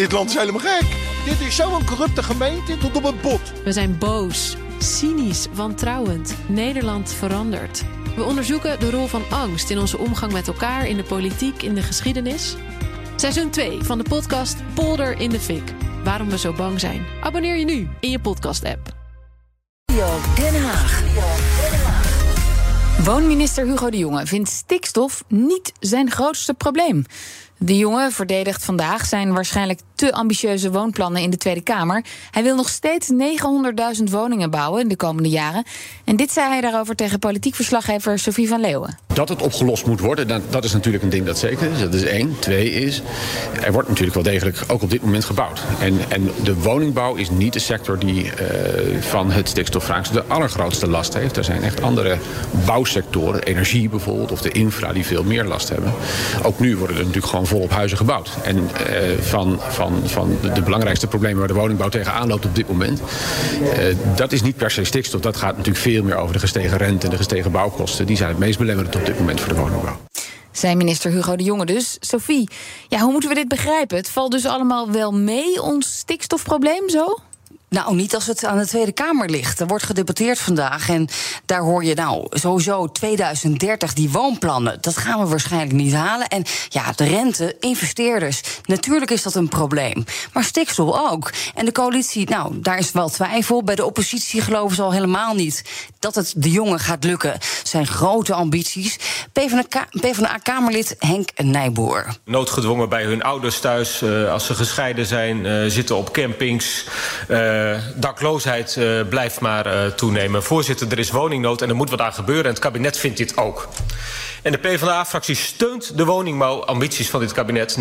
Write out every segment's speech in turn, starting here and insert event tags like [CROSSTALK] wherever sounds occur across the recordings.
Dit land is helemaal gek. Dit is zo'n corrupte gemeente tot op het bot. We zijn boos, cynisch, wantrouwend. Nederland verandert. We onderzoeken de rol van angst in onze omgang met elkaar, in de politiek, in de geschiedenis. Seizoen 2 van de podcast Polder in de Fik. Waarom we zo bang zijn. Abonneer je nu in je podcast-app. Den Haag. Woonminister Hugo de Jonge vindt stikstof niet zijn grootste probleem. De jongen verdedigt vandaag zijn waarschijnlijk te ambitieuze woonplannen in de Tweede Kamer. Hij wil nog steeds 900.000 woningen bouwen in de komende jaren. En dit zei hij daarover tegen politiek verslaggever Sophie van Leeuwen. Dat het opgelost moet worden, dat, is natuurlijk een ding dat zeker is. Dat is één. Twee is, er wordt natuurlijk wel degelijk ook op dit moment gebouwd. En, en de woningbouw is niet de sector die uh, van het stikstofvraagstuk de allergrootste last heeft. Er zijn echt andere bouwsectoren, energie bijvoorbeeld, of de infra, die veel meer last hebben. Ook nu worden er natuurlijk gewoon volop huizen gebouwd. En uh, van, van, van de, belangrijkste problemen waar de woningbouw tegenaan loopt op dit moment, uh, dat is niet per se stikstof. Dat gaat natuurlijk veel meer over de gestegen rente en de gestegen bouwkosten. Die zijn het meest belemmerend op dit moment voor de woningbouw. Zijn minister Hugo de Jonge dus. Sophie, ja, hoe moeten we dit begrijpen? Het valt dus allemaal wel mee, ons stikstofprobleem zo? Nou, niet als het aan de Tweede Kamer ligt. Er wordt gedebatteerd vandaag en daar hoor je nou sowieso 2030 die woonplannen. Dat gaan we waarschijnlijk niet halen. En ja, de rente, investeerders, natuurlijk is dat een probleem. Maar stikstof ook. En de coalitie, nou, daar is wel twijfel. Bij de oppositie geloven ze al helemaal niet dat het de jongen gaat lukken. Zijn grote ambities. PvdA-Kamerlid Henk Nijboer. Noodgedwongen bij hun ouders thuis, uh, als ze gescheiden zijn, uh, zitten op campings. Uh, dakloosheid blijft maar toenemen. Voorzitter, er is woningnood en er moet wat aan gebeuren. En het kabinet vindt dit ook. En de PvdA-fractie steunt de woningbouwambities van dit kabinet.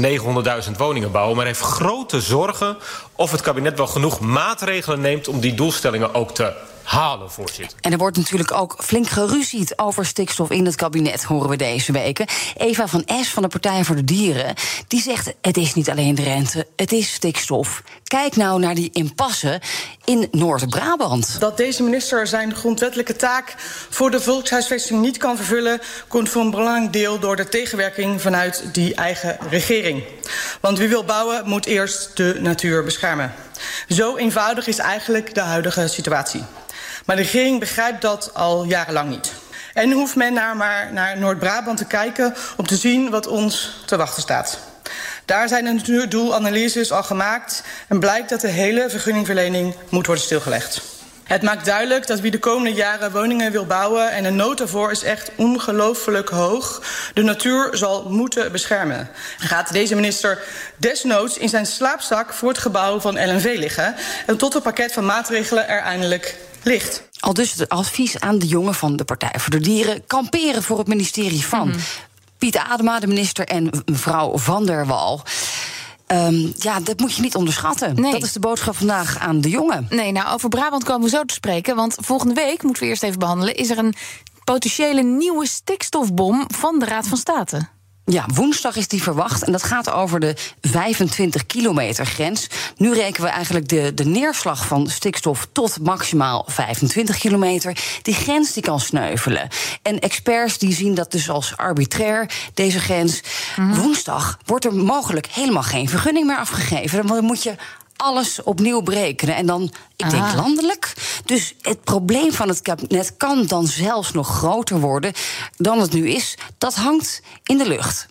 900.000 woningen bouwen. Maar heeft grote zorgen of het kabinet wel genoeg maatregelen neemt... om die doelstellingen ook te halen, voorzitter. En er wordt natuurlijk ook flink geruzied over stikstof in het kabinet, horen we deze weken. Eva van Es van de Partij voor de Dieren, die zegt: het is niet alleen de rente, het is stikstof. Kijk nou naar die impasse in Noord-Brabant. Dat deze minister zijn grondwettelijke taak voor de volkshuisvesting niet kan vervullen, komt voor een belangrijk deel door de tegenwerking vanuit die eigen regering. Want wie wil bouwen, moet eerst de natuur beschermen. Zo eenvoudig is eigenlijk de huidige situatie. Maar de regering begrijpt dat al jarenlang niet. En hoeft men naar maar naar Noord-Brabant te kijken om te zien wat ons te wachten staat. Daar zijn de natuurdoelanalyses al gemaakt en blijkt dat de hele vergunningverlening moet worden stilgelegd. Het maakt duidelijk dat wie de komende jaren woningen wil bouwen... en de nood daarvoor is echt ongelooflijk hoog... de natuur zal moeten beschermen. Gaat deze minister desnoods in zijn slaapzak... voor het gebouw van LNV liggen... en tot het pakket van maatregelen er eindelijk ligt. Al dus het advies aan de jongen van de Partij voor de Dieren... kamperen voor het ministerie van... Mm -hmm. Piet Adema, de minister, en mevrouw Van der Wal... Um, ja, dat moet je niet onderschatten. Nee. Dat is de boodschap vandaag aan de jongen. Nee, nou, over Brabant komen we zo te spreken. Want volgende week, moeten we eerst even behandelen... is er een potentiële nieuwe stikstofbom van de Raad van State. Ja, woensdag is die verwacht. En dat gaat over de 25 kilometer grens. Nu rekenen we eigenlijk de, de neerslag van stikstof tot maximaal 25 kilometer. Die grens die kan sneuvelen. En experts die zien dat dus als arbitrair, deze grens. Mm -hmm. Woensdag wordt er mogelijk helemaal geen vergunning meer afgegeven. Dan moet je alles opnieuw berekenen. En dan, ik Aha. denk landelijk. Dus het probleem van het kabinet kan dan zelfs nog groter worden dan het nu is. Dat hangt in de lucht.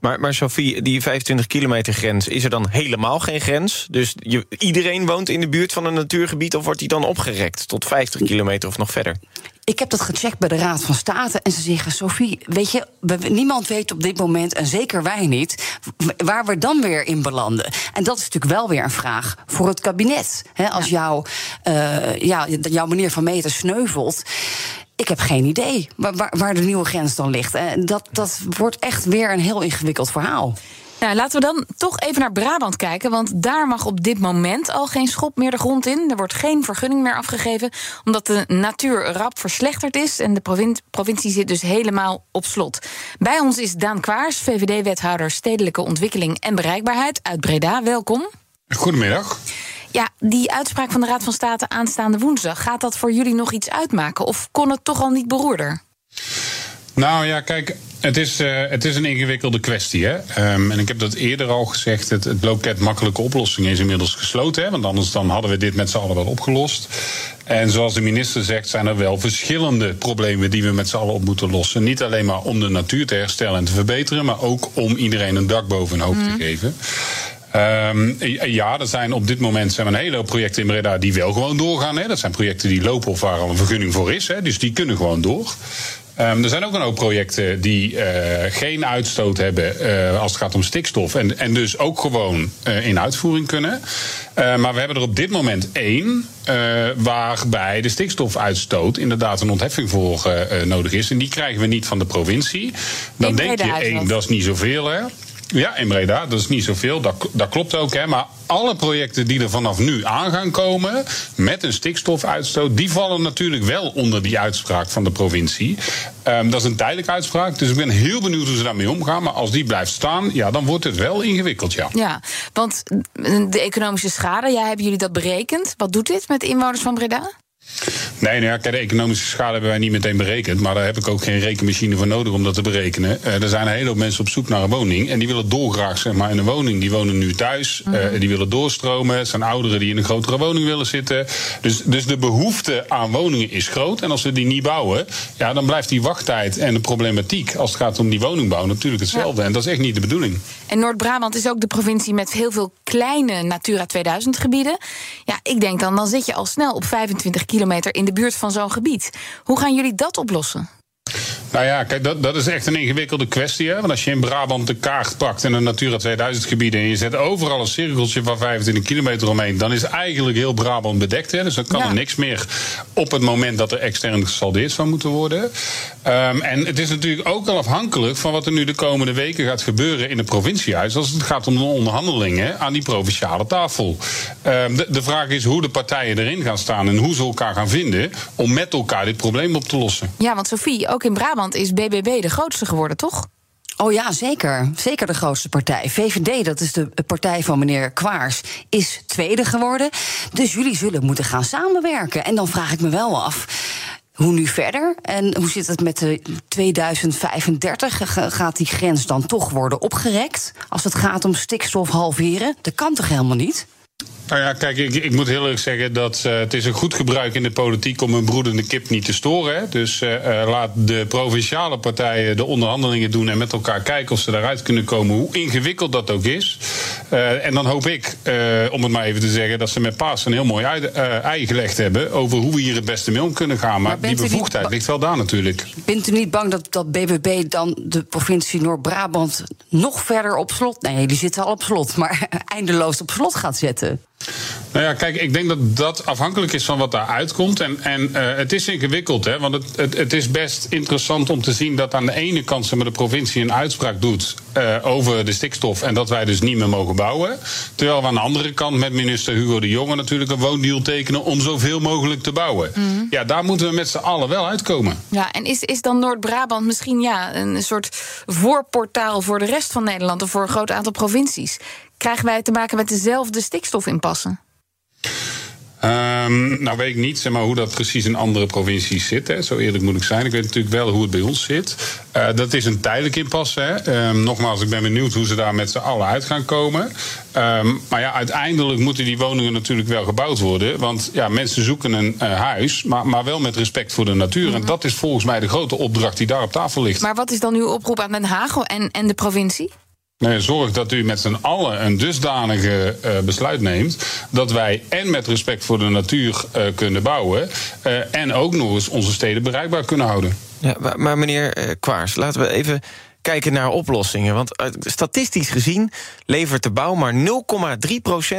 Maar, maar Sophie, die 25 kilometer grens, is er dan helemaal geen grens? Dus je, iedereen woont in de buurt van een natuurgebied... of wordt die dan opgerekt tot 50 kilometer of nog verder? Ik heb dat gecheckt bij de Raad van State en ze zeggen: Sophie, weet je, niemand weet op dit moment, en zeker wij niet, waar we dan weer in belanden. En dat is natuurlijk wel weer een vraag voor het kabinet. He, als ja. Jouw, uh, ja, jouw manier van meten sneuvelt. Ik heb geen idee waar, waar de nieuwe grens dan ligt. En dat, dat wordt echt weer een heel ingewikkeld verhaal. Nou, laten we dan toch even naar Brabant kijken. Want daar mag op dit moment al geen schop meer de grond in. Er wordt geen vergunning meer afgegeven. Omdat de natuur rap verslechterd is. En de provincie, provincie zit dus helemaal op slot. Bij ons is Daan Kwaars, VVD-wethouder Stedelijke Ontwikkeling en Bereikbaarheid uit Breda. Welkom. Goedemiddag. Ja, die uitspraak van de Raad van State aanstaande woensdag. Gaat dat voor jullie nog iets uitmaken? Of kon het toch al niet beroerder? Nou ja, kijk, het is, uh, het is een ingewikkelde kwestie. Hè? Um, en ik heb dat eerder al gezegd. Het, het loket makkelijke oplossing is inmiddels gesloten. Hè? Want anders dan hadden we dit met z'n allen wel opgelost. En zoals de minister zegt, zijn er wel verschillende problemen die we met z'n allen op moeten lossen. Niet alleen maar om de natuur te herstellen en te verbeteren, maar ook om iedereen een dak boven hun hoofd mm. te geven. Um, ja, er zijn op dit moment zijn een hele hoop projecten in Breda die wel gewoon doorgaan. Hè. Dat zijn projecten die lopen of waar al een vergunning voor is. Hè. Dus die kunnen gewoon door. Um, er zijn ook een hoop projecten die uh, geen uitstoot hebben uh, als het gaat om stikstof. En, en dus ook gewoon uh, in uitvoering kunnen. maar we hebben er op dit moment één. waarbij de stikstofuitstoot inderdaad een ontheffing voor nodig is. En die krijgen we niet van de provincie. Dan denk je, één, dat is niet zoveel hè. Ja, in Breda. Dat is niet zoveel. Dat, dat klopt ook. Hè. Maar alle projecten die er vanaf nu aan gaan komen met een stikstofuitstoot, die vallen natuurlijk wel onder die uitspraak van de provincie. Um, dat is een tijdelijke uitspraak. Dus ik ben heel benieuwd hoe ze daarmee omgaan. Maar als die blijft staan, ja, dan wordt het wel ingewikkeld, ja. Ja, want de economische schade, ja, hebben jullie dat berekend? Wat doet dit met inwoners van Breda? Nee, nou ja, kijk, de economische schade hebben wij niet meteen berekend. Maar daar heb ik ook geen rekenmachine voor nodig om dat te berekenen. Uh, er zijn een hele hoop mensen op zoek naar een woning. En die willen dolgraag zeg maar, in een woning. Die wonen nu thuis. -hmm. uh, die willen doorstromen. Het zijn ouderen die in een grotere woning willen zitten. Dus, dus de behoefte aan woningen is groot. En als we die niet bouwen, ja, dan blijft die wachttijd en de problematiek als het gaat om die woningbouw natuurlijk hetzelfde. Ja. En dat is echt niet de bedoeling. En Noord-Brabant is ook de provincie met heel veel kleine Natura 2000 gebieden. Ja, ik denk dan, dan zit je al snel op 25 kilometer kilometer in de buurt van zo'n gebied. Hoe gaan jullie dat oplossen? Nou ja, kijk, dat, dat is echt een ingewikkelde kwestie. Hè? Want als je in Brabant de kaart pakt en een Natura 2000 gebied... en je zet overal een cirkeltje van 25 kilometer omheen... dan is eigenlijk heel Brabant bedekt. Hè? Dus dan kan ja. er niks meer op het moment dat er extern gesaldeerd zou moeten worden. Um, en het is natuurlijk ook al afhankelijk van wat er nu de komende weken gaat gebeuren in het provinciehuis... als het gaat om de onderhandelingen aan die provinciale tafel. Um, de, de vraag is hoe de partijen erin gaan staan en hoe ze elkaar gaan vinden... om met elkaar dit probleem op te lossen. Ja, want Sophie, ook in Brabant is BBB de grootste geworden, toch? Oh ja, zeker. Zeker de grootste partij. VVD, dat is de partij van meneer Kwaars, is tweede geworden. Dus jullie zullen moeten gaan samenwerken. En dan vraag ik me wel af. Hoe nu verder? En hoe zit het met de 2035? Gaat die grens dan toch worden opgerekt? Als het gaat om stikstof halveren? Dat kan toch helemaal niet? Nou ja, kijk, ik, ik moet heel eerlijk zeggen dat uh, het is een goed gebruik in de politiek om een broedende kip niet te storen. Hè. Dus uh, laat de provinciale partijen de onderhandelingen doen en met elkaar kijken of ze daaruit kunnen komen, hoe ingewikkeld dat ook is. Uh, en dan hoop ik, om het maar even te zeggen, dat ze met Paas een heel mooi ei, ei gelegd hebben over hoe we hier het beste mee om kunnen gaan. Maar, maar die bevoegdheid ligt wel daar natuurlijk. Bent u niet bang dat, dat BBB dan de provincie Noord-Brabant nog verder op slot, nee, die zitten al op slot, maar [LAUGHS] eindeloos op slot gaat zetten? Nou ja, kijk, ik denk dat dat afhankelijk is van wat daar uitkomt. En, en uh, het is ingewikkeld, hè, want het, het, het, is best interessant om te zien dat aan de ene kant zeg maar, de provincie een uitspraak doet uh, over de stikstof en dat wij dus niet meer mogen bouwen. Terwijl we aan de andere kant met minister Hugo de Jonge natuurlijk een woondeal tekenen om zoveel mogelijk te bouwen. Mm. Ja, daar moeten we met z'n allen wel uitkomen. Ja, en is, is dan Noord-Brabant misschien ja, een soort voorportaal voor de rest van Nederland of voor een groot aantal provincies? krijgen wij te maken met dezelfde stikstofinpassen? Um, nou weet ik niet zeg maar, hoe dat precies in andere provincies zit. Hè. Zo eerlijk moet ik zijn. Ik weet natuurlijk wel hoe het bij ons zit. Uh, dat is een tijdelijk impasse. Hè. Um, nogmaals, ik ben benieuwd hoe ze daar met z'n allen uit gaan komen. Um, maar ja, uiteindelijk moeten die woningen natuurlijk wel gebouwd worden. Want ja, mensen zoeken een uh, huis, maar, maar wel met respect voor de natuur. Mm -hmm. En dat is volgens mij de grote opdracht die daar op tafel ligt. Maar wat is dan uw oproep aan Den Haag en, en de provincie? Nee, zorg dat u met z'n allen een dusdanige uh, besluit neemt. dat wij en met respect voor de natuur uh, kunnen bouwen. Uh, en ook nog eens onze steden bereikbaar kunnen houden. Ja, maar, maar meneer Kwaars, laten we even kijken naar oplossingen. Want statistisch gezien levert de bouw maar 0,3%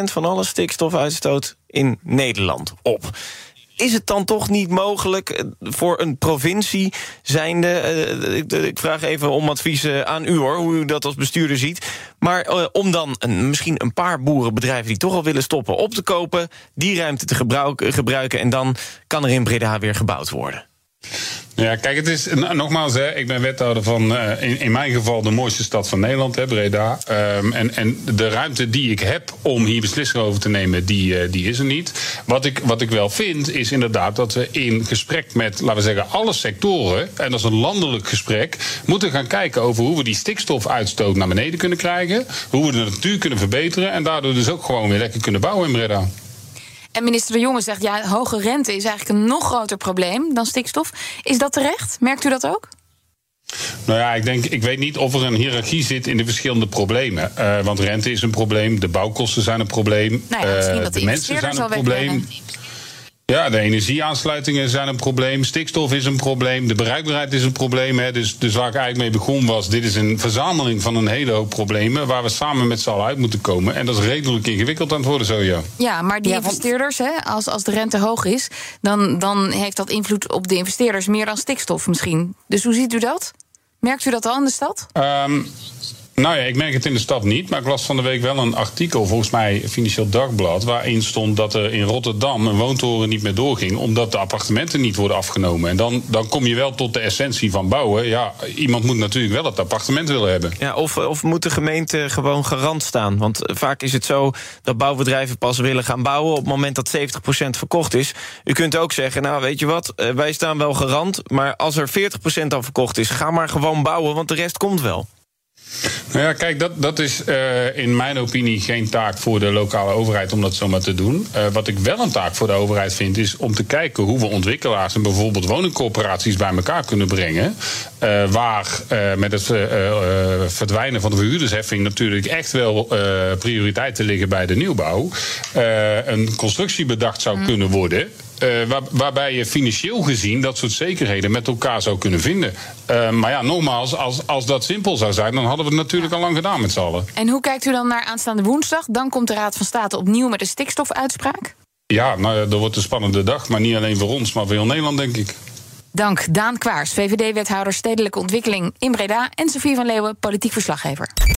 van alle stikstofuitstoot in Nederland op is het dan toch niet mogelijk eh, voor een provincie zijnde... Uh, ik, ik, vraag even om advies aan u, hoor, hoe u dat als bestuurder ziet... maar om dan misschien een paar boerenbedrijven die toch al willen stoppen... op te kopen, die ruimte te gebruiken... en dan kan er in Breda weer gebouwd worden? Ja, kijk, het is nogmaals, hè, ik ben wethouder van uh, in, in, mijn geval de mooiste stad van Nederland, hè, Breda. Um, en, en de ruimte die ik heb om hier beslissingen over te nemen, die, uh, die is er niet. Wat ik, wat ik wel vind, is inderdaad dat we in gesprek met, laten we zeggen, alle sectoren, en dat is een landelijk gesprek, moeten gaan kijken over hoe we die stikstofuitstoot naar beneden kunnen krijgen. Hoe we de natuur kunnen verbeteren en daardoor dus ook gewoon weer lekker kunnen bouwen in Breda. En minister De Jonge zegt, ja, hoge rente is eigenlijk een nog groter probleem dan stikstof. Is dat terecht? Merkt u dat ook? Nou ja, ik denk, ik weet niet of er een hiërarchie zit in de verschillende problemen. Uh, want rente is een probleem, de bouwkosten zijn een probleem, nou ja, uh, de mensen zijn een probleem. Ja, de energieaansluitingen zijn een probleem. Stikstof is een probleem. De bereikbaarheid is een probleem. Hè. Dus, dus waar ik eigenlijk mee begon was... dit is een verzameling van een hele hoop problemen... waar we samen met z'n allen uit moeten komen. En dat is redelijk ingewikkeld aan het worden zo, ja. Ja, maar die investeerders, hè, als, als de rente hoog is... Dan, dan heeft dat invloed op de investeerders meer dan stikstof misschien. Dus hoe ziet u dat? Merkt u dat al in de stad? Um, nou ja, ik merk het in de stad niet. Maar ik las van de week wel een artikel, volgens mij Financieel Dagblad. waarin stond dat er in Rotterdam een woontoren niet meer doorging. omdat de appartementen niet worden afgenomen. En dan, dan kom je wel tot de essentie van bouwen. Ja, iemand moet natuurlijk wel het appartement willen hebben. Ja, of, of moet de gemeente gewoon garant staan? Want vaak is het zo dat bouwbedrijven pas willen gaan bouwen. op het moment dat 70% verkocht is. U kunt ook zeggen, nou weet je wat, eh, wij staan wel garant. maar als er 40% al verkocht is, ga maar gewoon bouwen, want de rest komt wel. Nou ja, kijk, dat, dat is uh, in mijn opinie geen taak voor de lokale overheid om dat zomaar te doen. Uh, wat ik wel een taak voor de overheid vind, is om te kijken hoe we ontwikkelaars en bijvoorbeeld woningcorporaties bij elkaar kunnen brengen. Uh, waar met het verdwijnen van de verhuurdersheffing natuurlijk echt wel prioriteiten liggen bij de nieuwbouw. een constructie bedacht zou mm. kunnen worden. Uh, waar, waarbij je financieel gezien dat soort zekerheden met elkaar zou kunnen vinden. Uh, maar ja, nogmaals, als, als dat simpel zou zijn, dan hadden we het natuurlijk al lang gedaan met z'n allen. En hoe kijkt u dan naar aanstaande woensdag? Dan komt de Raad van State opnieuw met een stikstofuitspraak? Ja, nou, dat wordt een spannende dag. Maar niet alleen voor ons, maar voor heel Nederland, denk ik. Dank Daan Kwaars, VVD-wethouder Stedelijke Ontwikkeling in Breda... en Sofie van Leeuwen, politiek verslaggever.